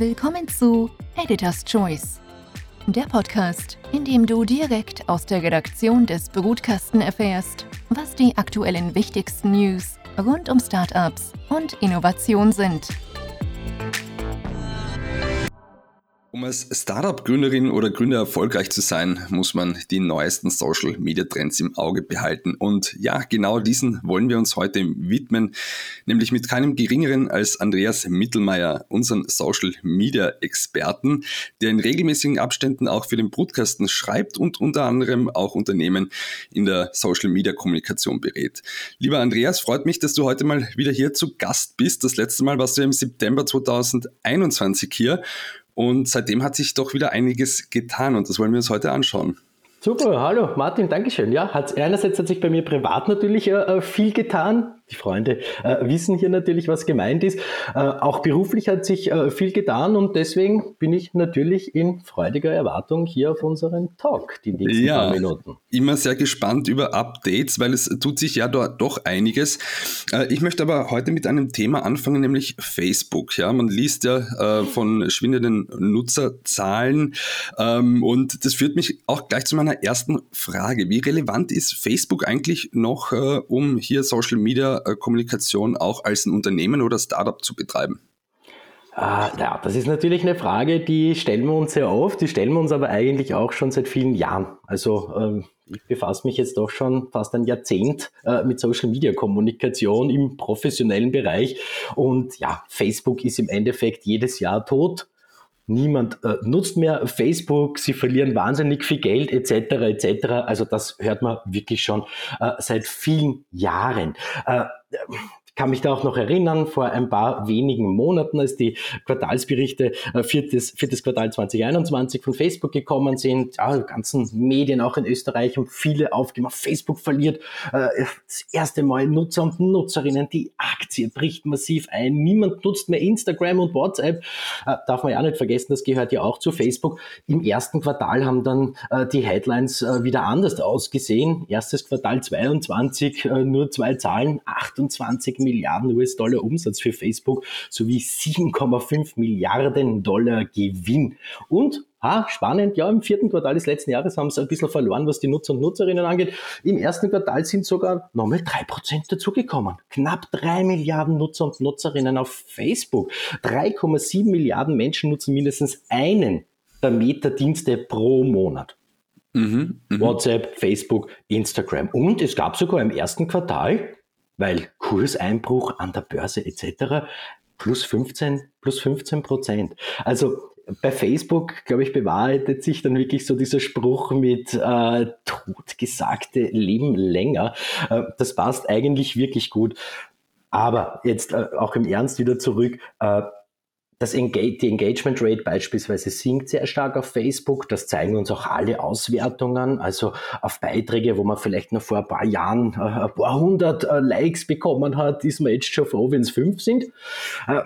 Willkommen zu Editor's Choice, der Podcast, in dem du direkt aus der Redaktion des Brutkasten erfährst, was die aktuellen wichtigsten News rund um Startups und Innovation sind. Um als Startup-Gründerin oder Gründer erfolgreich zu sein, muss man die neuesten Social-Media-Trends im Auge behalten. Und ja, genau diesen wollen wir uns heute widmen, nämlich mit keinem geringeren als Andreas Mittelmeier, unseren Social-Media-Experten, der in regelmäßigen Abständen auch für den Brutkasten schreibt und unter anderem auch Unternehmen in der Social-Media-Kommunikation berät. Lieber Andreas, freut mich, dass du heute mal wieder hier zu Gast bist. Das letzte Mal warst du im September 2021 hier. Und seitdem hat sich doch wieder einiges getan und das wollen wir uns heute anschauen. Super, hallo Martin, Dankeschön. Ja, hat, einerseits hat sich bei mir privat natürlich äh, äh viel getan. Die Freunde äh, wissen hier natürlich, was gemeint ist. Äh, auch beruflich hat sich äh, viel getan und deswegen bin ich natürlich in freudiger Erwartung hier auf unseren Talk die nächsten ja, paar Minuten. Immer sehr gespannt über Updates, weil es tut sich ja dort doch einiges. Äh, ich möchte aber heute mit einem Thema anfangen, nämlich Facebook. Ja, man liest ja äh, von schwindenden Nutzerzahlen ähm, und das führt mich auch gleich zu meiner ersten Frage. Wie relevant ist Facebook eigentlich noch, äh, um hier Social Media äh, Kommunikation auch als ein Unternehmen oder Startup zu betreiben? Ah, ja, das ist natürlich eine Frage, die stellen wir uns sehr oft, die stellen wir uns aber eigentlich auch schon seit vielen Jahren. Also ähm, ich befasse mich jetzt doch schon fast ein Jahrzehnt äh, mit Social Media Kommunikation im professionellen Bereich und ja, Facebook ist im Endeffekt jedes Jahr tot. Niemand äh, nutzt mehr Facebook, sie verlieren wahnsinnig viel Geld etc. etc. Also das hört man wirklich schon äh, seit vielen Jahren. Äh, kann mich da auch noch erinnern, vor ein paar wenigen Monaten, als die Quartalsberichte äh, viertes, viertes Quartal 2021 von Facebook gekommen sind, ja, die ganzen Medien auch in Österreich haben viele aufgemacht, Facebook verliert äh, das erste Mal Nutzer und Nutzerinnen, die Aktie bricht massiv ein, niemand nutzt mehr Instagram und WhatsApp, äh, darf man ja nicht vergessen, das gehört ja auch zu Facebook. Im ersten Quartal haben dann äh, die Headlines äh, wieder anders ausgesehen. Erstes Quartal 22, äh, nur zwei Zahlen, 28 Millionen Milliarden US-Dollar Umsatz für Facebook sowie 7,5 Milliarden Dollar Gewinn. Und Ha, spannend, ja, im vierten Quartal des letzten Jahres haben sie ein bisschen verloren, was die Nutzer und Nutzerinnen angeht. Im ersten Quartal sind sogar nochmal drei Prozent dazugekommen. Knapp drei Milliarden Nutzer und Nutzerinnen auf Facebook. 3,7 Milliarden Menschen nutzen mindestens einen der Meta-Dienste pro Monat. Mhm, mh. WhatsApp, Facebook, Instagram. Und es gab sogar im ersten Quartal weil Kurseinbruch an der Börse etc. plus 15, plus 15 Prozent. Also bei Facebook, glaube ich, bewahrheitet sich dann wirklich so dieser Spruch mit äh, totgesagte Leben länger. Äh, das passt eigentlich wirklich gut. Aber jetzt äh, auch im Ernst wieder zurück. Äh, das Engage, die Engagement Rate beispielsweise sinkt sehr stark auf Facebook. Das zeigen uns auch alle Auswertungen. Also auf Beiträge, wo man vielleicht noch vor ein paar Jahren äh, ein paar hundert äh, Likes bekommen hat, ist man jetzt schon froh, wenn es fünf sind. Äh,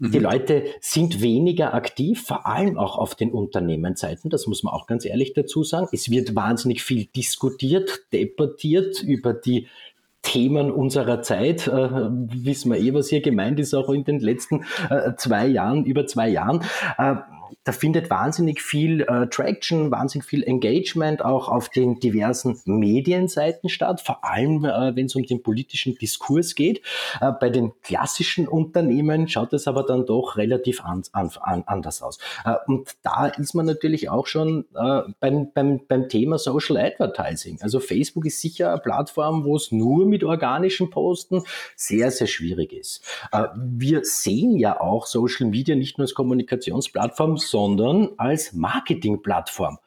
die mhm. Leute sind weniger aktiv, vor allem auch auf den Unternehmensseiten. Das muss man auch ganz ehrlich dazu sagen. Es wird wahnsinnig viel diskutiert, debattiert über die Themen unserer Zeit. Äh, wissen wir eh, was hier gemeint ist, auch in den letzten äh, zwei Jahren, über zwei Jahren. Äh, da findet wahnsinnig viel äh, Traction, wahnsinnig viel Engagement auch auf den diversen Medienseiten statt, vor allem äh, wenn es um den politischen Diskurs geht. Äh, bei den klassischen Unternehmen schaut es aber dann doch relativ an, an, an, anders aus. Äh, und da ist man natürlich auch schon äh, beim, beim, beim Thema Social Advertising. Also Facebook ist sicher eine Plattform, wo es nur mit organischen Posten sehr, sehr schwierig ist. Äh, wir sehen ja auch Social Media nicht nur als Kommunikationsplattform, sondern als Marketingplattform.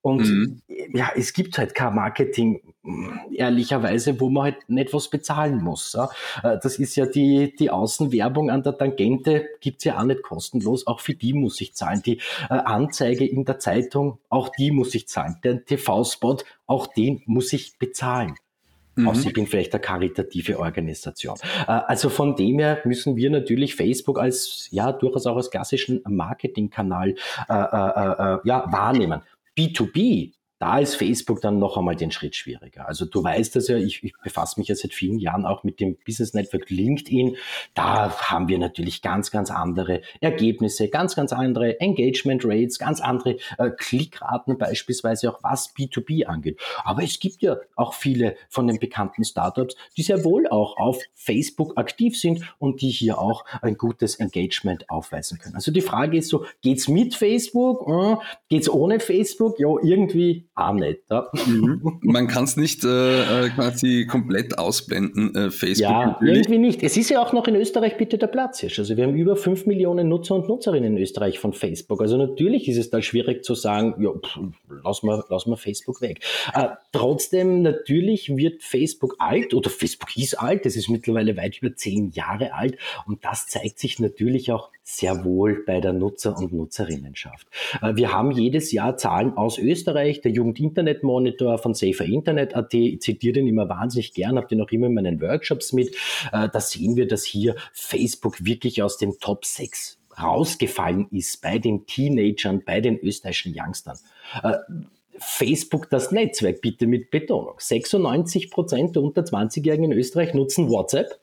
Und mhm. ja, es gibt halt kein Marketing, ehrlicherweise, wo man halt nicht was bezahlen muss. Äh, das ist ja die, die Außenwerbung an der Tangente, gibt's ja auch nicht kostenlos. Auch für die muss ich zahlen. Die äh, Anzeige in der Zeitung, auch die muss ich zahlen. Der TV-Spot, auch den muss ich bezahlen. Mhm. Außer ich bin vielleicht eine karitative Organisation. Äh, also von dem her müssen wir natürlich Facebook als, ja, durchaus auch als klassischen Marketingkanal äh, äh, äh, ja, wahrnehmen. B2B Da ist Facebook dann noch einmal den Schritt schwieriger. Also du weißt das ja, ich, ich befasse mich ja seit vielen Jahren auch mit dem Business Network LinkedIn. Da haben wir natürlich ganz, ganz andere Ergebnisse, ganz, ganz andere Engagement Rates, ganz andere äh, Klickraten beispielsweise auch was B2B angeht. Aber es gibt ja auch viele von den bekannten Startups, die sehr wohl auch auf Facebook aktiv sind und die hier auch ein gutes Engagement aufweisen können. Also die Frage ist so, geht's mit Facebook? Äh, geht's ohne Facebook? Ja, irgendwie nicht. Ja. Mhm. Man kann es nicht äh, äh, quasi komplett ausblenden, äh, Facebook. Ja, natürlich. irgendwie nicht. Es ist ja auch noch in Österreich bitte der Platz. Also wir haben über 5 Millionen Nutzer und Nutzerinnen in Österreich von Facebook. Also natürlich ist es da schwierig zu sagen, ja, pff, lass, mal, lass mal Facebook weg. Äh, trotzdem, natürlich wird Facebook alt oder Facebook ist alt. Es ist mittlerweile weit über 10 Jahre alt und das zeigt sich natürlich auch sehr wohl bei der Nutzer- und Nutzerinnenschaft. Äh, wir haben jedes Jahr Zahlen aus Österreich. Der Jugend-Internet-Monitor von Safer Internet.at, ich zitiere den immer wahnsinnig gern, habe den auch immer in meinen Workshops mit. Äh, da sehen wir, dass hier Facebook wirklich aus den Top 6 rausgefallen ist bei den Teenagern, bei den österreichischen Youngstern. Äh, Facebook das Netzwerk, bitte mit Betonung. 96 Prozent der unter 20-Jährigen in Österreich nutzen WhatsApp.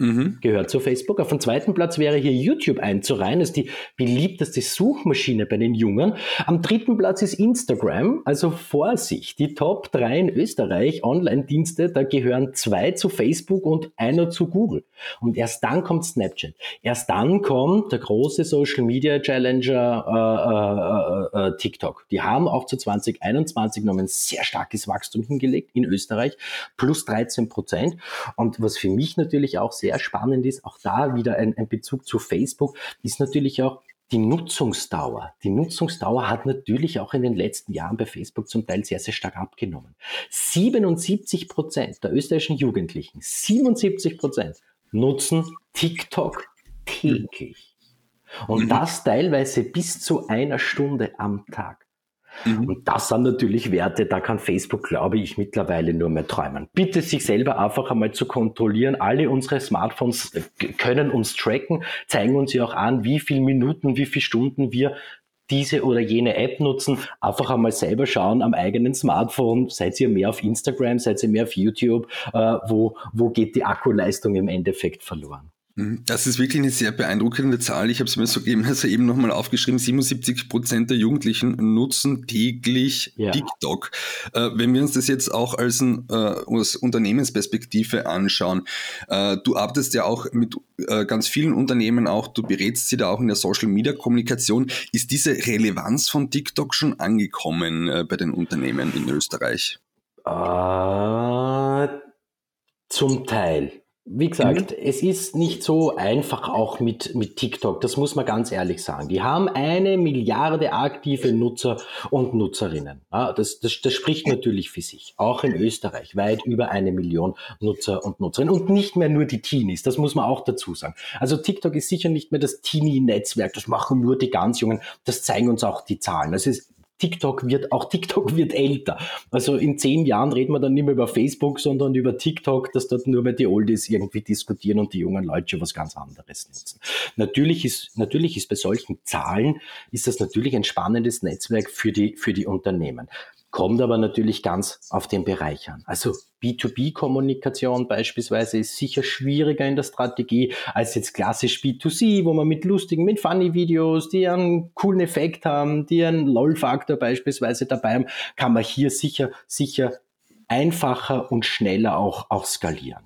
Mhm. Gehört zu Facebook. Auf dem zweiten Platz wäre hier YouTube einzureihen. Das ist die beliebteste Suchmaschine bei den Jungen. Am dritten Platz ist Instagram. Also Vorsicht, die Top 3 in Österreich Online-Dienste, da gehören zwei zu Facebook und einer zu Google. Und erst dann kommt Snapchat. Erst dann kommt der große Social Media Challenger äh, äh, äh, TikTok. Die haben auch zu 2021 noch ein sehr starkes Wachstum hingelegt in Österreich. Plus 13 Prozent. Und was für mich natürlich auch sehr sehr spannend ist, auch da wieder ein, ein Bezug zu Facebook, ist natürlich auch die Nutzungsdauer. Die Nutzungsdauer hat natürlich auch in den letzten Jahren bei Facebook zum Teil sehr, sehr stark abgenommen. 77 Prozent der österreichischen Jugendlichen, 77 Prozent nutzen TikTok täglich. Und mhm. das teilweise bis zu einer Stunde am Tag. Mhm. Und das sind natürlich Werte, da kann Facebook, glaube ich, mittlerweile nur mehr träumen. Bitte sich selber einfach einmal zu kontrollieren. Alle unsere Smartphones äh, können uns tracken, zeigen uns ja auch an, wie viele Minuten, wie viele Stunden wir diese oder jene App nutzen, einfach einmal selber schauen am eigenen Smartphone, seid ihr mehr auf Instagram, seid ihr mehr auf YouTube, äh, wo, wo geht die Akkuleistung im Endeffekt verloren. Mhm. Das ist wirklich eine sehr beeindruckende Zahl. Ich habe es mir so eben, also eben nochmal aufgeschrieben. 77 Prozent der Jugendlichen nutzen täglich ja. TikTok. Äh, wenn wir uns das jetzt auch als, ein, äh, aus Unternehmensperspektive anschauen, äh, du arbeitest ja auch mit äh, ganz vielen Unternehmen auch, du berätst sie da auch in der Social Media Kommunikation. Ist diese Relevanz von TikTok schon angekommen äh, bei den Unternehmen in Österreich? Äh, zum Teil. Wie gesagt, es ist nicht so einfach auch mit, mit TikTok, das muss man ganz ehrlich sagen. Die haben eine Milliarde aktive Nutzer und Nutzerinnen. Ja, das, das, das spricht natürlich für sich. Auch in Österreich weit über eine Million Nutzer und Nutzerinnen. Und nicht mehr nur die Teenies, das muss man auch dazu sagen. Also TikTok ist sicher nicht mehr das Teenie-Netzwerk, das machen nur die ganz Jungen, das zeigen uns auch die Zahlen. Das ist TikTok wird, auch TikTok wird älter. Also in zehn Jahren reden wir dann nicht mehr über Facebook, sondern über TikTok, dass dort nur mehr die Oldies irgendwie diskutieren und die jungen Leute was ganz anderes nutzen. Natürlich ist, natürlich ist bei solchen Zahlen, ist das natürlich ein spannendes Netzwerk für die, für die Unternehmen. Kommt aber natürlich ganz auf den Bereich an. Also B2B-Kommunikation beispielsweise ist sicher schwieriger in der Strategie als jetzt klassisch B2C, wo man mit lustigen, mit Funny-Videos, die einen coolen Effekt haben, die einen LOL-Faktor beispielsweise dabei haben, kann man hier sicher, sicher einfacher und schneller auch, auch skalieren.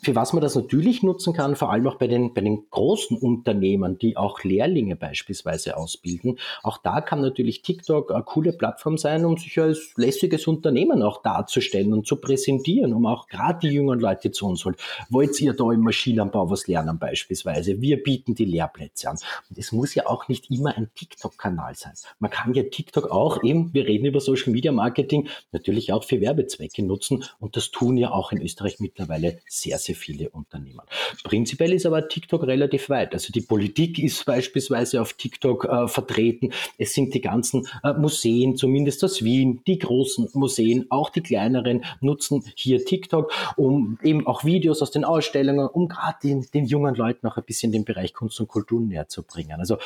Für was man das natürlich nutzen kann, vor allem auch bei den, bei den großen Unternehmen, die auch Lehrlinge beispielsweise ausbilden, auch da kann natürlich TikTok eine coole Plattform sein, um sich als lässiges Unternehmen auch darzustellen und zu präsentieren, um auch gerade die jungen Leute zu uns holen. Wollt ihr da im Maschinenbau was lernen beispielsweise? Wir bieten die Lehrplätze an. Und es muss ja auch nicht immer ein TikTok-Kanal sein. Man kann ja TikTok auch eben, wir reden über Social Media Marketing, natürlich auch für Werbezwecke Zwecke nutzen. Und das tun ja auch in Österreich mittlerweile sehr, sehr viele Unternehmen. Prinzipiell ist aber TikTok relativ weit. Also die Politik ist beispielsweise auf TikTok äh, vertreten. Es sind die ganzen äh, Museen, zumindest aus Wien, die großen Museen, auch die kleineren nutzen hier TikTok, um eben auch Videos aus den Ausstellungen, um gerade den, den jungen Leuten auch ein bisschen den Bereich Kunst und Kultur näher zu bringen. Also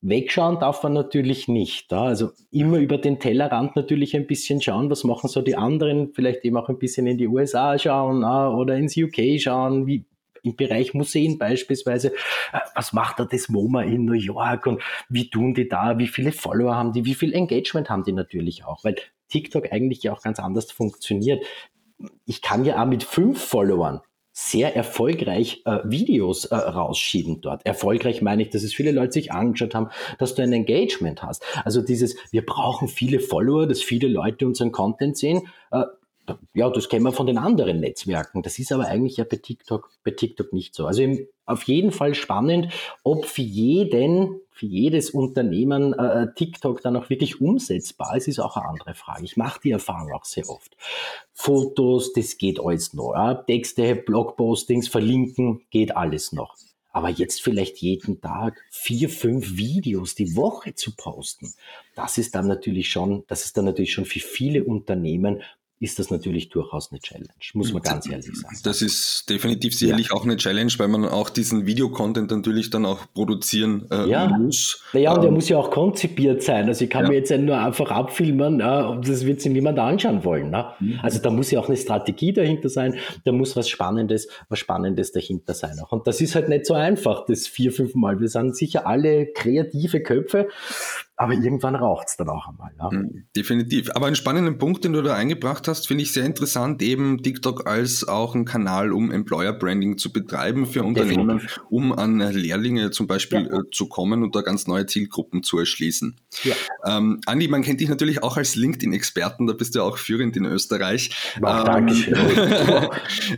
Wegschauen darf man natürlich nicht. Also immer über den Tellerrand natürlich ein bisschen schauen, was machen so die anderen, vielleicht eben auch ein bisschen in die USA schauen oder ins UK schauen, wie, im Bereich Museen beispielsweise, äh, was macht da das MoMA in New York und wie tun die da, wie viele Follower haben die, wie viel Engagement haben die natürlich auch, weil TikTok eigentlich ja auch ganz anders funktioniert. Ich kann ja auch mit fünf Followern sehr erfolgreich äh, Videos äh, rausschieben dort. Erfolgreich meine ich, dass es viele Leute sich angeschaut haben, dass du ein Engagement hast. Also dieses, wir brauchen viele Follower, dass viele Leute unseren Content sehen. Äh, ja, das kennen wir von den anderen Netzwerken. Das ist aber eigentlich ja bei TikTok, bei TikTok nicht so. Also auf jeden Fall spannend, ob für jeden, für jedes Unternehmen äh, äh, TikTok dann auch wirklich umsetzbar ist, ist auch eine andere Frage. Ich mache die Erfahrung auch sehr oft. Fotos, das geht alles noch. Ja? Texte, Blogpostings, verlinken, geht alles noch. Aber jetzt vielleicht jeden Tag vier, fünf Videos die Woche zu posten, das ist dann natürlich schon, das ist dann natürlich schon für viele Unternehmen ist das natürlich durchaus eine Challenge, muss man ganz ehrlich sagen. Das ist definitiv sicherlich ja. auch eine Challenge, weil man auch diesen Videocontent natürlich dann auch produzieren äh, ja. muss. Naja, und der ähm, muss ja auch konzipiert sein. Also ich kann ja. mir jetzt nur einfach abfilmen äh, und das wird sich niemand anschauen wollen. Ne? Mhm. Also da muss ja auch eine Strategie dahinter sein, da muss was Spannendes, was Spannendes dahinter sein. Auch. Und das ist halt nicht so einfach, das vier, fünf Mal. Wir sind sicher alle kreative Köpfe aber irgendwann raucht es dann auch einmal. Ja. Hm, definitiv. Aber einen spannenden Punkt, den du da eingebracht hast, finde ich sehr interessant, eben TikTok als auch ein Kanal, um Employer Branding zu betreiben für Unternehmen, Definitiv. um an Lehrlinge zum Beispiel ja. äh, zu kommen und da ganz neue Zielgruppen zu erschließen. Ja. Ähm, Andi, man kennt dich natürlich auch als LinkedIn-Experten, da bist du ja auch führend in Österreich. Ach, ähm, Dankeschön.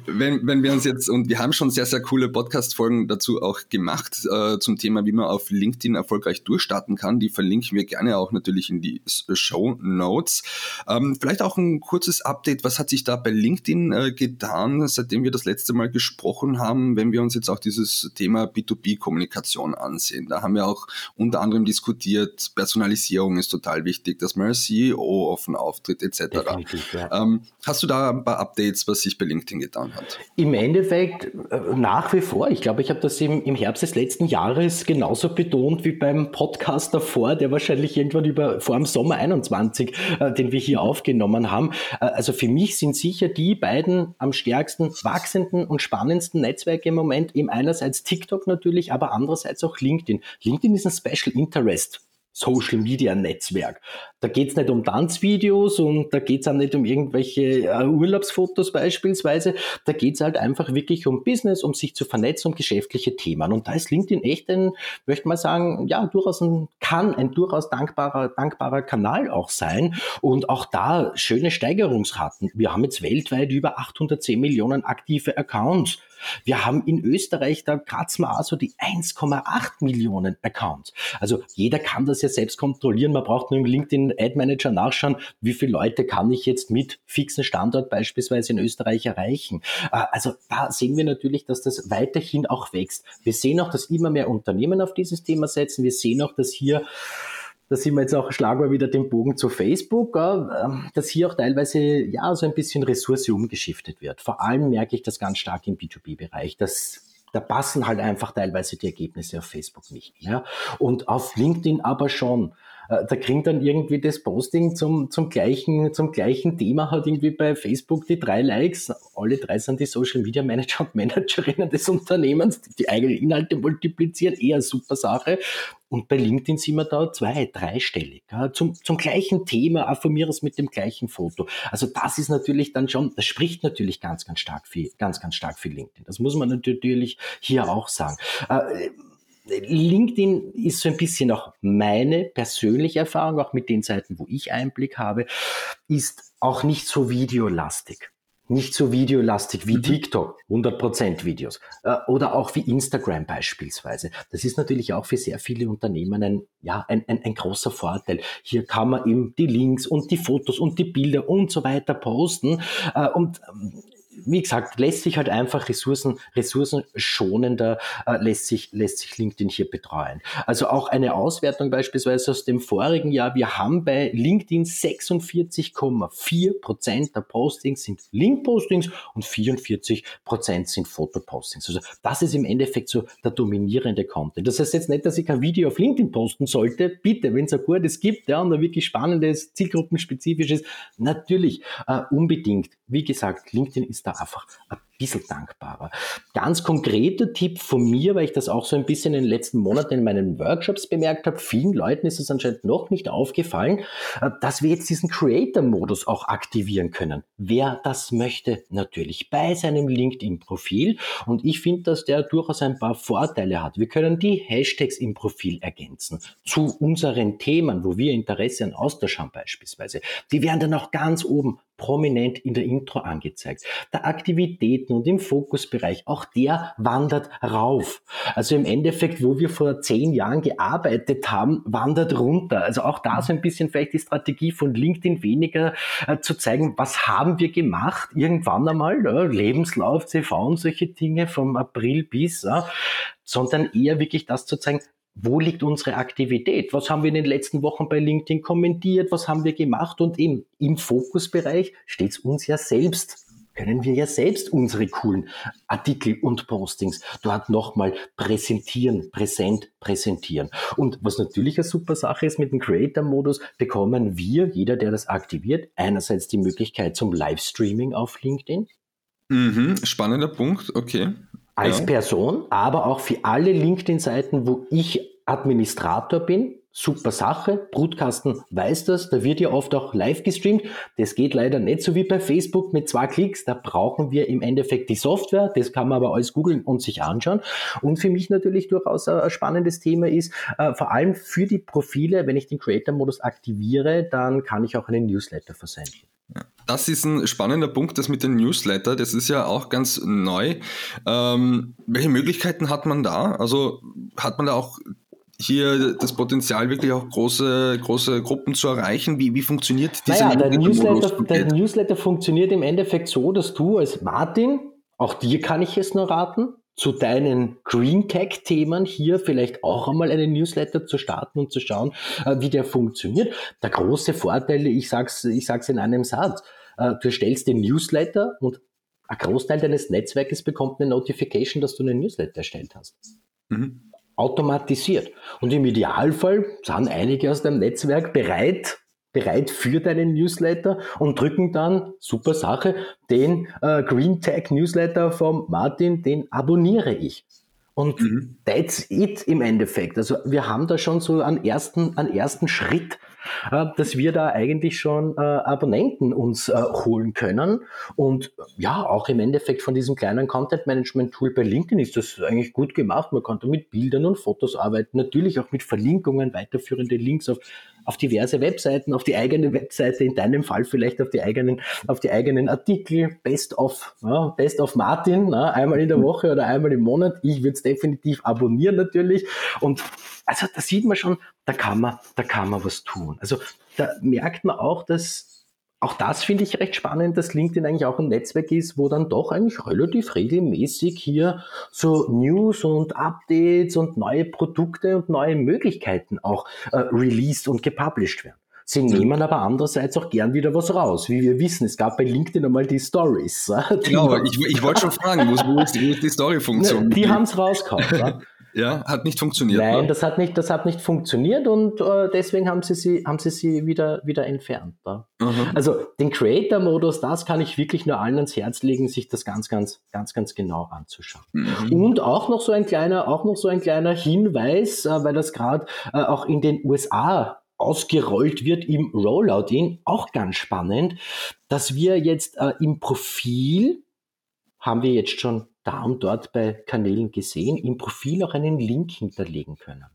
wenn, wenn wir uns jetzt, und wir haben schon sehr, sehr coole Podcast-Folgen dazu auch gemacht, äh, zum Thema, wie man auf LinkedIn erfolgreich durchstarten kann, die verlinken verlinken wir gerne auch natürlich in die Show Notes. Ähm, vielleicht auch ein kurzes Update. Was hat sich da bei LinkedIn äh, getan, seitdem wir das letzte Mal gesprochen haben, wenn wir uns jetzt auch dieses Thema B2B-Kommunikation ansehen? Da haben wir auch unter anderem diskutiert, Personalisierung ist total wichtig, dass man als CEO offen auftritt, etc. Ja. Ähm, hast du da ein paar Updates, was sich bei LinkedIn getan hat? Im Endeffekt äh, nach wie vor. Ich glaube, ich habe das im, im Herbst des letzten Jahres genauso betont wie beim Podcast davor, der wahrscheinlich irgendwann über vor dem Sommer 21, äh, den wir hier aufgenommen haben. Äh, also für mich sind sicher die beiden am stärksten wachsenden und spannendsten Netzwerke im Moment eben einerseits TikTok natürlich, aber andererseits auch LinkedIn. LinkedIn ist ein Special Interest Social Media Netzwerk. Da geht's nicht um Tanzvideos und da geht's auch nicht um irgendwelche äh, Urlaubsfotos beispielsweise. Da geht's halt einfach wirklich um Business, um sich zu vernetzen, um geschäftliche Themen. Und da ist LinkedIn echt ein, möchte mal sagen, ja, durchaus ein, kann ein durchaus dankbarer, dankbarer Kanal auch sein. Und auch da schöne Steigerungsraten. Wir haben jetzt weltweit über 810 Millionen aktive Accounts. Wir haben in Österreich, da kratzen wir also die 1,8 Millionen Accounts. Also jeder kann das ja selbst kontrollieren. Man braucht nur im LinkedIn Ad Manager nachschauen, wie viele Leute kann ich jetzt mit fixen Standort beispielsweise in Österreich erreichen. Äh, also da sehen wir natürlich, dass das weiterhin auch wächst. Wir sehen auch, dass immer mehr Unternehmen auf dieses Thema setzen. Wir sehen auch, dass hier da sind wir jetzt auch, schlagen wir wieder den Bogen zu Facebook, ähm, dass hier auch teilweise ja so ein bisschen Ressource umgeschiftet wird. Vor allem merke ich das ganz stark im B2B-Bereich, dass da passen halt einfach teilweise die Ergebnisse auf Facebook nicht mehr. Und auf LinkedIn aber schon. Äh, da kriegt dann irgendwie das Posting zum, zum, gleichen, zum gleichen Thema, hat irgendwie bei Facebook die drei Likes. Alle drei sind die Social Media Manager und Managerinnen des Unternehmens, die die eigenen Inhalte multiplizieren, eher super Sache. Und bei LinkedIn sind wir da zwei, dreistellig. Ja, zum, zum gleichen Thema, affirmiere es mit dem gleichen Foto. Also das ist natürlich dann schon, das spricht natürlich ganz, ganz stark für, ganz, ganz stark für LinkedIn. Das muss man natürlich hier auch sagen. Äh, LinkedIn ist so ein bisschen auch meine persönliche Erfahrung, auch mit den Seiten, wo ich Einblick habe, ist auch nicht so videolastig. Nicht so videolastig wie mhm. TikTok, 100% Videos. Äh, oder auch wie Instagram beispielsweise. Das ist natürlich auch für sehr viele Unternehmen ein, ja, ein, ein, ein großer Vorteil. Hier kann man eben die Links und die Fotos und die Bilder und so weiter posten. Äh, und ähm, wie gesagt, lässt sich halt einfach Ressourcen, ressourcenschonender, äh, lässt, sich, lässt sich LinkedIn hier betreuen. Also auch eine Auswertung beispielsweise aus dem vorigen Jahr. Wir haben bei LinkedIn 46,4 Prozent der Postings sind Link-Postings und 44 Prozent sind Fotopostings. Also das ist im Endeffekt so der dominierende Content. Das heißt jetzt nicht, dass ich kein Video auf LinkedIn posten sollte. Bitte, wenn es ein gutes gibt, ja, und ein wirklich spannendes, zielgruppenspezifisches, natürlich, äh, unbedingt. Wie gesagt, LinkedIn ist da einfach ein bisschen dankbarer. Ganz konkreter Tipp von mir, weil ich das auch so ein bisschen in den letzten Monaten in meinen Workshops bemerkt habe, vielen Leuten ist es anscheinend noch nicht aufgefallen, äh, dass wir jetzt diesen Creator-Modus auch aktivieren können. Wer das möchte, natürlich bei seinem LinkedIn-Profil. Und ich finde, dass der durchaus ein paar Vorteile hat. Wir können die Hashtags im Profil ergänzen zu unseren Themen, wo wir Interesse an Austausch haben beispielsweise. Die werden dann auch ganz oben prominent in der Intro angezeigt. Der Aktivitäten und im Fokusbereich, auch der wandert rauf. Also im Endeffekt, wo wir vor zehn Jahren gearbeitet haben, wandert runter. Also auch da so ein bisschen vielleicht die Strategie von LinkedIn weniger äh, zu zeigen, was haben wir gemacht irgendwann einmal, ja, Lebenslauf, CV und solche Dinge vom April bis, ja, sondern eher wirklich das zu zeigen, wo liegt unsere Aktivität? Was haben wir in den letzten Wochen bei LinkedIn kommentiert? Was haben wir gemacht? Und eben im Fokusbereich steht es uns ja selbst. Können wir ja selbst unsere coolen Artikel und Postings dort nochmal präsentieren, präsent präsentieren. Und was natürlich eine super Sache ist, mit dem Creator-Modus bekommen wir, jeder, der das aktiviert, einerseits die Möglichkeit zum Livestreaming auf LinkedIn. Mhm, spannender Punkt, okay als. Person, aber auch für alle LinkedIn-Seiten, wo ich Administrator bin. Super Sache. Brutkasten weiß das. Da wird ja oft auch live gestreamt. Das geht leider nicht so wie bei Facebook mit zwei Klicks. Da brauchen wir im Endeffekt die Software. Das kann man aber alles googeln und sich anschauen. Und für mich natürlich durchaus ein spannendes Thema ist, äh, vor allem für die Profile, wenn ich den Creator-Modus aktiviere, dann kann ich auch einen Newsletter versenden. Das ist ein spannender Punkt, das mit den Newsletter. Das ist ja auch ganz neu. Ähm, welche Möglichkeiten hat man da? Also hat man da auch hier das Potenzial, wirklich auch große, große Gruppen zu erreichen? Wie, wie funktioniert dieser naja, der Newsletter, der Newsletter funktioniert im Endeffekt so, dass du als Martin, auch dir kann ich es nur raten, zu deinen Green Tech-Themen hier vielleicht auch einmal einen Newsletter zu starten und zu schauen, äh, wie der funktioniert. Der große Vorteil, ich sag's, ich sag's in einem Satz, äh, du erstellst den Newsletter und ein Großteil deines Netzwerkes bekommt eine Notification, dass du einen Newsletter erstellt hast. Mhm. Automatisiert. Und im Idealfall sind einige aus deinem Netzwerk bereit, bereit für deinen Newsletter und drücken dann, super Sache, den äh, Green Tag Newsletter vom Martin, den abonniere ich. Und mhm. that's it im Endeffekt. Also wir haben da schon so einen ersten, einen ersten Schritt dass wir da eigentlich schon äh, Abonnenten uns äh, holen können. Und ja, auch im Endeffekt von diesem kleinen Content Management Tool bei LinkedIn ist das eigentlich gut gemacht. Man kann da mit Bildern und Fotos arbeiten, natürlich auch mit Verlinkungen, weiterführende Links auf auf diverse Webseiten, auf die eigene Webseite, in deinem Fall vielleicht auf die eigenen, auf die eigenen Artikel, Best of, ja, Best of Martin, ja, einmal in der Woche oder einmal im Monat. Ich würde es definitiv abonnieren natürlich. Und also da sieht man schon, da kann man, da kann man was tun. Also da merkt man auch, dass auch das finde ich recht spannend, dass LinkedIn eigentlich auch ein Netzwerk ist, wo dann doch eigentlich relativ regelmäßig hier so News und Updates und neue Produkte und neue Möglichkeiten auch äh, released und gepublished werden. Sie nehmen aber andererseits auch gern wieder was raus. Wie wir wissen, es gab bei LinkedIn einmal die Stories. Genau, ich, ich wollte schon fragen, wo, wo ist die, die Story-Funktion? Die haben es rausgehauen. Ja, hat nicht funktioniert. Nein, ne? das hat nicht, das hat nicht funktioniert und äh, deswegen haben sie sie, haben sie sie wieder, wieder entfernt. Ja. Mhm. Also den Creator-Modus, das kann ich wirklich nur allen ans Herz legen, sich das ganz, ganz, ganz, ganz genau anzuschauen. Mhm. Und auch noch so ein kleiner, auch noch so ein kleiner Hinweis, äh, weil das gerade äh, auch in den USA ausgerollt wird im Rollout-In, auch ganz spannend, dass wir jetzt äh, im Profil haben wir jetzt schon da und dort bei Kanälen gesehen, im Profil auch einen Link hinterlegen können.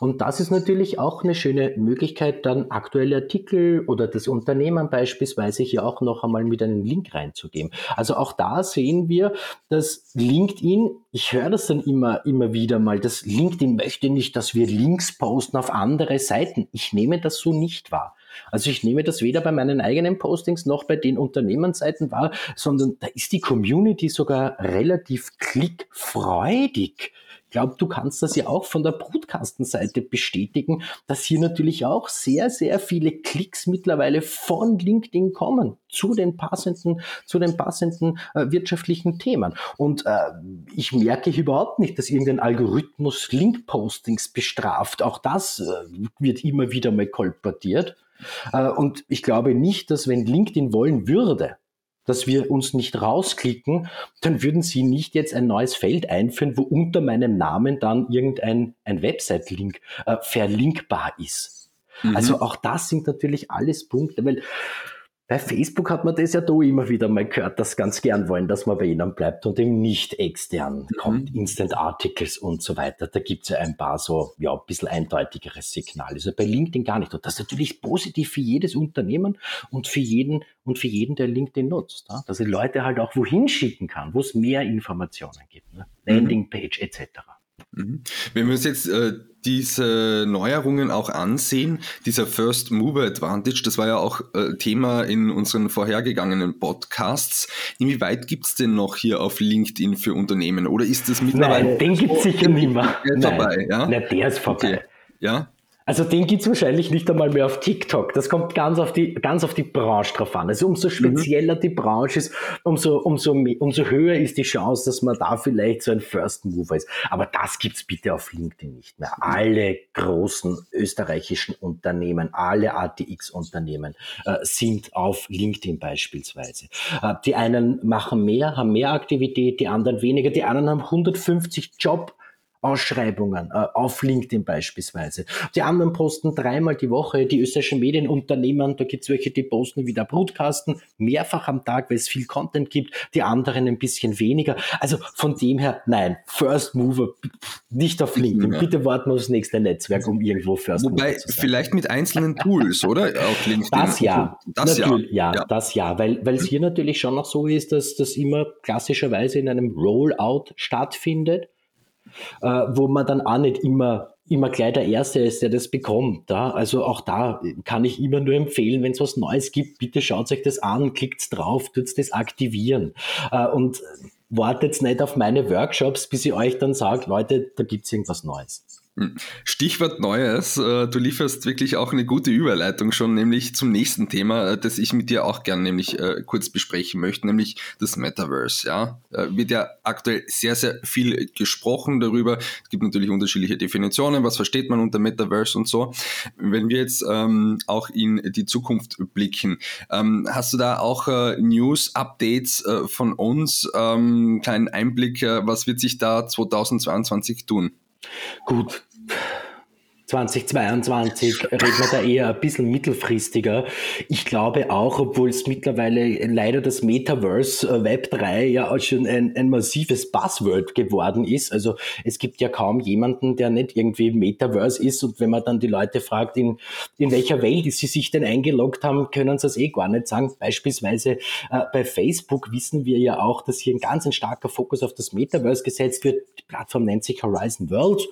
Und das ist natürlich auch eine schöne Möglichkeit, dann aktuelle Artikel oder das Unternehmen beispielsweise hier auch noch einmal mit einem Link reinzugeben. Also auch da sehen wir, dass LinkedIn, ich höre das dann immer, immer wieder mal, dass LinkedIn möchte nicht, dass wir Links posten auf andere Seiten. Ich nehme das so nicht wahr. Also ich nehme das weder bei meinen eigenen Postings noch bei den Unternehmensseiten wahr, sondern da ist die Community sogar relativ klickfreudig glaube, du kannst das ja auch von der Brutkastenseite bestätigen, dass hier natürlich auch sehr, sehr viele Klicks mittlerweile von LinkedIn kommen zu den passenden, zu den passenden äh, wirtschaftlichen Themen. Und äh, ich merke überhaupt nicht, dass irgendein Algorithmus Link-Postings bestraft. Auch das äh, wird immer wieder mal kolportiert. Äh, und ich glaube nicht, dass wenn LinkedIn wollen würde, dass wir uns nicht rausklicken, dann würden Sie nicht jetzt ein neues Feld einführen, wo unter meinem Namen dann irgendein ein Website-Link äh, verlinkbar ist. Mhm. Also auch das sind natürlich alles Punkte, weil bei Facebook hat man das ja da immer wieder mal gehört, dass ganz gern wollen, dass man bei ihnen bleibt und eben nicht extern mhm. kommt, Instant Articles und so weiter. Da gibt es ja ein paar so, ja, ein bisschen eindeutigeres Signale. Also bei LinkedIn gar nicht. Und das ist natürlich positiv für jedes Unternehmen und für jeden und für jeden, der LinkedIn nutzt. Ja? Dass er Leute halt auch wohin schicken kann, wo es mehr Informationen gibt. Ne? Mhm. Landingpage etc. Mhm. Wenn wir uns jetzt äh, diese Neuerungen auch ansehen, dieser First Mover Advantage, das war ja auch äh, Thema in unseren vorhergegangenen Podcasts. Inwieweit gibt es denn noch hier auf LinkedIn für Unternehmen? Oder ist das mittlerweile... Nein, den gibt es sicher nicht mehr. Ist vorbei, ja? Nein, der ist vorbei. Okay. Ja? Also den gibt's wahrscheinlich nicht einmal mehr auf TikTok. Das kommt ganz auf die, ganz auf die Branche drauf an. Also umso spezieller mhm. die Branche ist, umso, umso, umso höher ist die Chance, dass man da vielleicht so ein First Mover ist. Aber das gibt's bitte auf LinkedIn nicht mehr. Alle großen österreichischen Unternehmen, alle ATX-Unternehmen äh, sind auf LinkedIn beispielsweise. Äh, die einen machen mehr, haben mehr Aktivität, die anderen weniger. Die anderen haben 150 Job Ausschreibungen äh, auf LinkedIn beispielsweise. Die anderen posten dreimal die Woche, die österreichischen Medienunternehmen, da gibt es welche, die posten wieder Brutkasten, mehrfach am Tag, weil es viel Content gibt, die anderen ein bisschen weniger. Also von dem her, nein, First Mover nicht auf LinkedIn. Bitte warten wir aufs nächste Netzwerk, um irgendwo First Wobei, Mover zu sein. vielleicht mit einzelnen Tools, oder? Auf LinkedIn. Das ja. Das natürlich, ja. ja. das ja, weil weil es hier natürlich schon noch so ist, dass das immer klassischerweise in einem Rollout stattfindet äh, wo man dann auch nicht immer immer gleich der Erste ist, der das bekommt. Ja? Also auch da kann ich immer nur empfehlen, wenn es was Neues gibt, bitte schaut euch das an, klickt drauf, tut das aktivieren. Äh, und wartet nicht auf meine Workshops, bis ich euch dann sage, Leute, da gibt es irgendwas Neues. Hm. Stichwort Neues. Äh, du lieferst wirklich auch eine gute Überleitung schon, nämlich zum nächsten Thema, äh, das ich mit dir auch gern nämlich äh, kurz besprechen möchte, nämlich das Metaverse. Ja, wird ja aktuell sehr, sehr viel gesprochen darüber. Es gibt natürlich unterschiedliche Definitionen. Was versteht man unter Metaverse und so? Wenn wir jetzt ähm, auch in die Zukunft blicken, ähm, hast du da auch News, Updates von uns? Ähm, kleinen Einblick, was wird sich da 2022 tun? Gut, 2022 reden wir da eher ein bisschen mittelfristiger. Ich glaube auch, obwohl es mittlerweile leider das Metaverse äh, Web 3 ja auch schon ein, ein massives Buzzword geworden ist. Also es gibt ja kaum jemanden, der nicht irgendwie Metaverse ist. Und wenn man dann die Leute fragt, in, in welcher Welt sie sich denn eingeloggt haben, können sie es eh gar nicht sagen. Beispielsweise äh, bei Facebook wissen wir ja auch, dass hier ein ganz ein starker Fokus auf das Metaverse gesetzt wird. Die Plattform nennt sich Horizon World.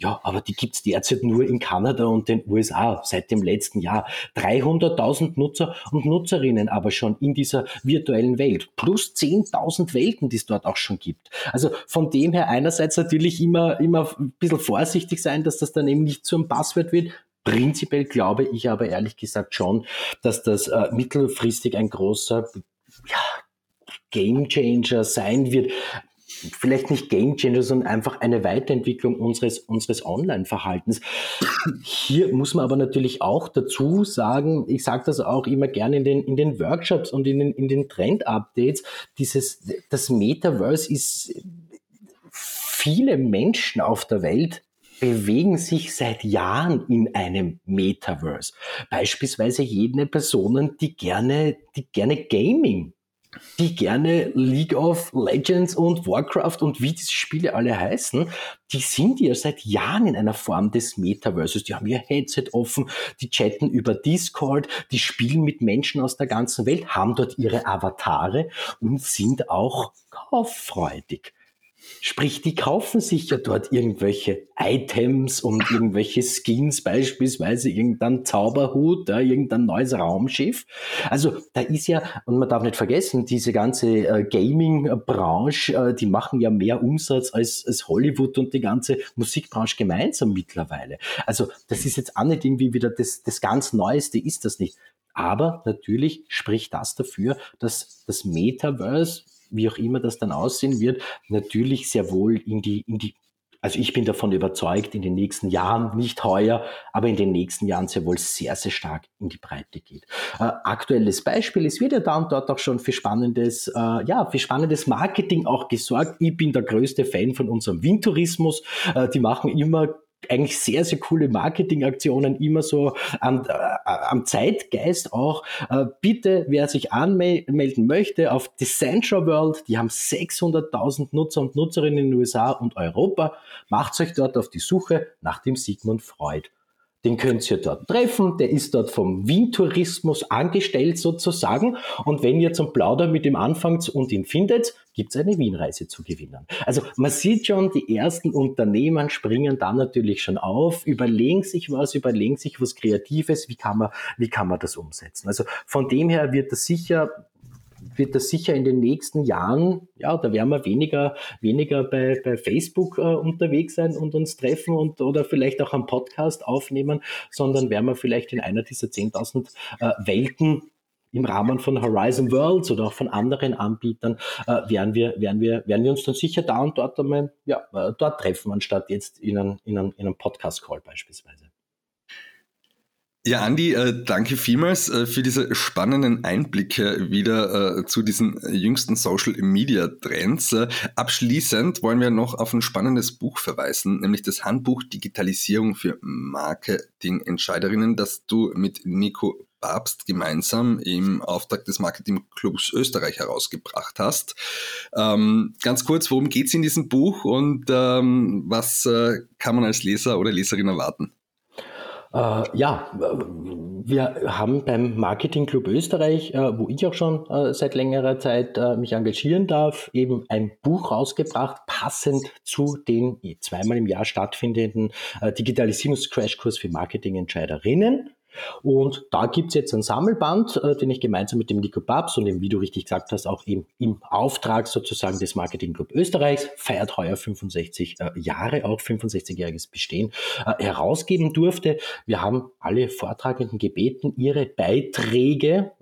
Ja, aber die gibt's derzeit nur in Kanada und den USA seit dem letzten Jahr. 300.000 Nutzer und Nutzerinnen aber schon in dieser virtuellen Welt. Plus 10.000 Welten, die es dort auch schon gibt. Also von dem her einerseits natürlich immer, immer ein bisschen vorsichtig sein, dass das dann eben nicht zum Passwort wird. Prinzipiell glaube ich aber ehrlich gesagt schon, dass das äh, mittelfristig ein großer ja, Game Changer sein wird vielleicht nicht Game Changer, sondern einfach eine Weiterentwicklung unseres, unseres Online-Verhaltens. Hier muss man aber natürlich auch dazu sagen, ich sage das auch immer gerne in den, in den Workshops und in den, in den Trend-Updates, dieses, das Metaverse ist viele Menschen auf der Welt bewegen sich seit Jahren in einem Metaverse. Beispielsweise jene Personen, die gerne, die gerne Gaming die gerne League of Legends und Warcraft und wie diese Spiele alle heißen, die sind ja seit Jahren in einer Form des Metaverses. Die haben ihr Headset offen, die chatten über Discord, die spielen mit Menschen aus der ganzen Welt, haben dort ihre Avatare und sind auch kauffreudig. Sprich, die kaufen sich ja dort irgendwelche Items und irgendwelche Skins, beispielsweise irgendein Zauberhut, ja, irgendein neues Raumschiff. Also da ist ja, und man darf nicht vergessen, diese ganze äh, Gaming-Branche, äh, die machen ja mehr Umsatz als, als Hollywood und die ganze Musikbranche gemeinsam mittlerweile. Also das ist jetzt auch nicht irgendwie wieder das, das ganz Neueste, ist das nicht. Aber natürlich spricht das dafür, dass das Metaverse wie auch immer das dann aussehen wird, natürlich sehr wohl in die, in die also ich bin davon überzeugt, in den nächsten Jahren, nicht heuer, aber in den nächsten Jahren sehr wohl sehr, sehr stark in die Breite geht. Äh, aktuelles Beispiel, es wird ja da und dort auch schon für spannendes, äh, ja, für spannendes Marketing auch gesorgt. Ich bin der größte Fan von unserem Windtourismus. Äh, die machen immer eigentlich sehr, sehr coole Marketingaktionen, immer so am, äh, am Zeitgeist auch. Äh, bitte, wer sich anmelden möchte auf Decentra World, die haben 600.000 Nutzer und Nutzerinnen in den USA und Europa, macht euch dort auf die Suche nach dem Sigmund Freud. Den könnt ihr dort treffen. Der ist dort vom Wien-Tourismus angestellt sozusagen. Und wenn ihr zum Plaudern mit ihm anfangt und ihn findet, gibt es eine Wien-Reise zu gewinnen. Also man sieht schon, die ersten Unternehmen springen dann natürlich schon auf, überlegen sich was, überlegen sich was Kreatives, wie kann man, wie kann man das umsetzen. Also von dem her wird das sicher wird das sicher in den nächsten Jahren, ja, da werden wir weniger, weniger bei, bei Facebook äh, unterwegs sein und uns treffen und oder vielleicht auch am Podcast aufnehmen, sondern werden wir vielleicht in einer dieser 10.000 äh, Welten im Rahmen von Horizon Worlds oder auch von anderen Anbietern äh, werden, wir, werden, wir, werden wir uns dann sicher da und dort einmal ja, äh, dort treffen, anstatt jetzt in einem, in einem, in einem Podcast-Call beispielsweise. Ja, Andi, äh, danke vielmals äh, für diese spannenden Einblicke wieder äh, zu diesen jüngsten Social Media Trends. Abschließend wollen wir noch auf ein spannendes Buch verweisen, nämlich das Handbuch Digitalisierung für Marketingentscheiderinnen, das du mit Nico Babst gemeinsam im Auftrag des Marketingclubs Österreich herausgebracht hast. Ähm, ganz kurz, worum geht es in diesem Buch und ähm, was kann man als Leser oder Leserin erwarten? Äh, ja, wir haben beim Marketing Club Österreich, äh, wo ich auch schon äh, seit längerer Zeit mich engagieren darf, eben ein Buch rausgebracht, passend zu den zweimal im Jahr stattfindenden Digitalisierungs-Crashkurs für Marketingentscheiderinnen. Und da gibt's jetzt ein Sammelband, äh, den ich gemeinsam mit dem Nico Babs und dem, wie du richtig gesagt hast, auch eben im Auftrag sozusagen des Marketing Club Österreichs, feiert heuer 65 äh, Jahre, auch 65-jähriges Bestehen, äh, herausgeben durfte. Wir haben alle Vortragenden gebeten, ihre Beiträge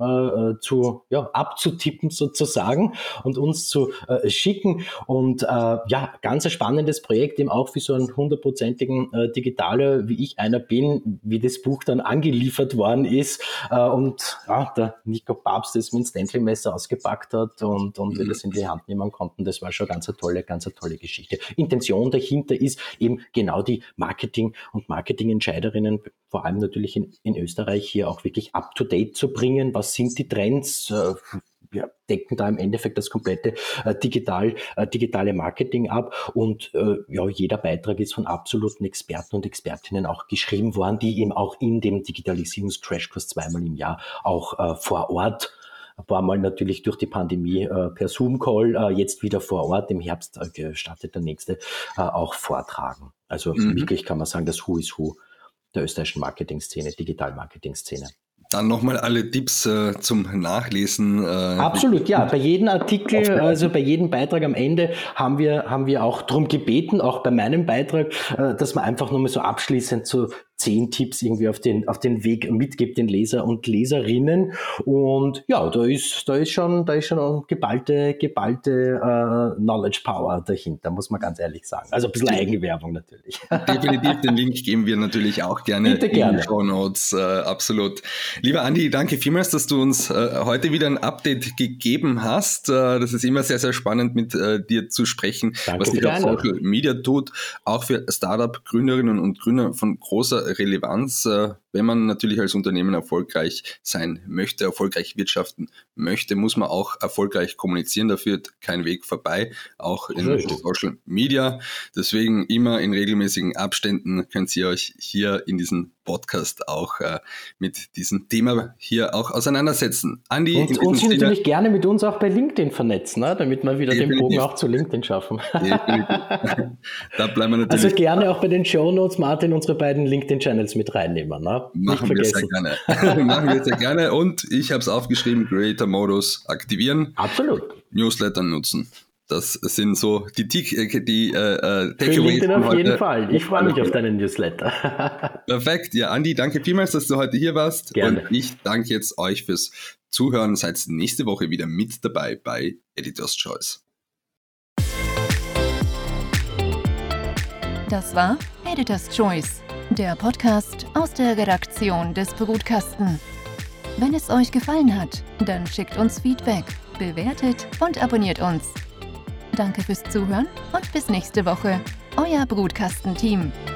zu, ja, abzutippen sozusagen und uns zu schicken. Und ja, ganz ein spannendes Projekt, eben auch für so einen hundertprozentigen Digitaler, wie ich einer bin, wie das Buch dann angeliefert geliefert worden ist äh, und ja, der Nico Papst das mit dem Stanley-Messer ausgepackt hat und, und mhm. wir das in die Hand nehmen konnten. Das war schon ganz eine tolle, ganz eine tolle Geschichte. Intention dahinter ist eben genau die Marketing- und Marketingentscheiderinnen, vor allem natürlich in, in Österreich, hier auch wirklich up-to-date zu bringen. Was sind die Trends? Wir decken da im Endeffekt das komplette äh, digital, äh, digitale Marketing ab und äh, ja, jeder Beitrag ist von absoluten Experten und Expertinnen auch geschrieben worden, die eben auch in dem Digitalisierungs-Crashkurs zweimal im Jahr auch äh, vor Ort ein paar Mal natürlich durch die Pandemie äh, per Zoom-Call, äh, jetzt wieder vor Ort. Im Herbst äh, startet der nächste äh, auch vortragen. Also mhm. wirklich kann man sagen, das Who is Who der österreichischen Marketing-Szene, Digital-Marketing-Szene. Dann nochmal alle Tipps äh, zum Nachlesen. Äh, Absolut, ja. Bei jedem Artikel, also bei jedem Beitrag am Ende haben wir, haben wir auch darum gebeten, auch bei meinem Beitrag, äh, dass man einfach nochmal so abschließend zu zehn Tipps irgendwie auf den, auf den Weg mitgibt den Leser und Leserinnen. Und ja, da ist, da ist schon, da ist schon geballte, geballte äh, Knowledge Power dahinter, muss man ganz ehrlich sagen. Also ein bisschen Eigenwerbung natürlich. Definitiv, den Link geben wir natürlich auch gerne Bitte gerne. in den Show Notes. Äh, absolut. Lieber Andi, danke vielmals, dass du uns äh, heute wieder ein Update gegeben hast. Äh, das ist immer sehr, sehr spannend, mit äh, dir zu sprechen, danke was dir auf Social Media tut, auch für Startup-Gründerinnen und Gründer von großer Relevanz. Wenn man natürlich als Unternehmen erfolgreich sein möchte, erfolgreich wirtschaften möchte, muss man auch erfolgreich kommunizieren. Da führt kein Weg vorbei, auch in. Social Media. Deswegen immer in regelmäßigen Abständen könnt ihr euch hier in diesem Podcast auch äh, mit diesem Thema hier auch auseinandersetzen. Andi, und, und Sie natürlich gerne mit uns auch bei LinkedIn vernetzen, ne? damit wir wieder Definitiv. den Bogen auch zu LinkedIn schaffen. da bleiben wir natürlich. Also gerne auch bei den Show Notes, Martin, unsere beiden LinkedIn-Channels mit reinnehmen. Ne? Machen wir sehr gerne. Machen wir sehr gerne. Und ich habe es aufgeschrieben, Creator-Modus aktivieren. Absolut. Newsletter nutzen. Das sind so die, die, die äh, äh Takeaways. auf jeden Fall. Ich freue mich auf deinen Newsletter. Perfekt. Ja, Andi, danke vielmals, dass du heute hier warst. Gerne. Und ich danke jetzt euch fürs Zuhören. Seid nächste Woche wieder mit dabei bei Editor's Choice. Das war Editor's Choice, der Podcast aus der Redaktion des Brutkasten. Wenn es euch gefallen hat, dann schickt uns Feedback, bewertet und abonniert uns. Danke fürs Zuhören und bis nächste Woche. Euer Brutkastenteam. team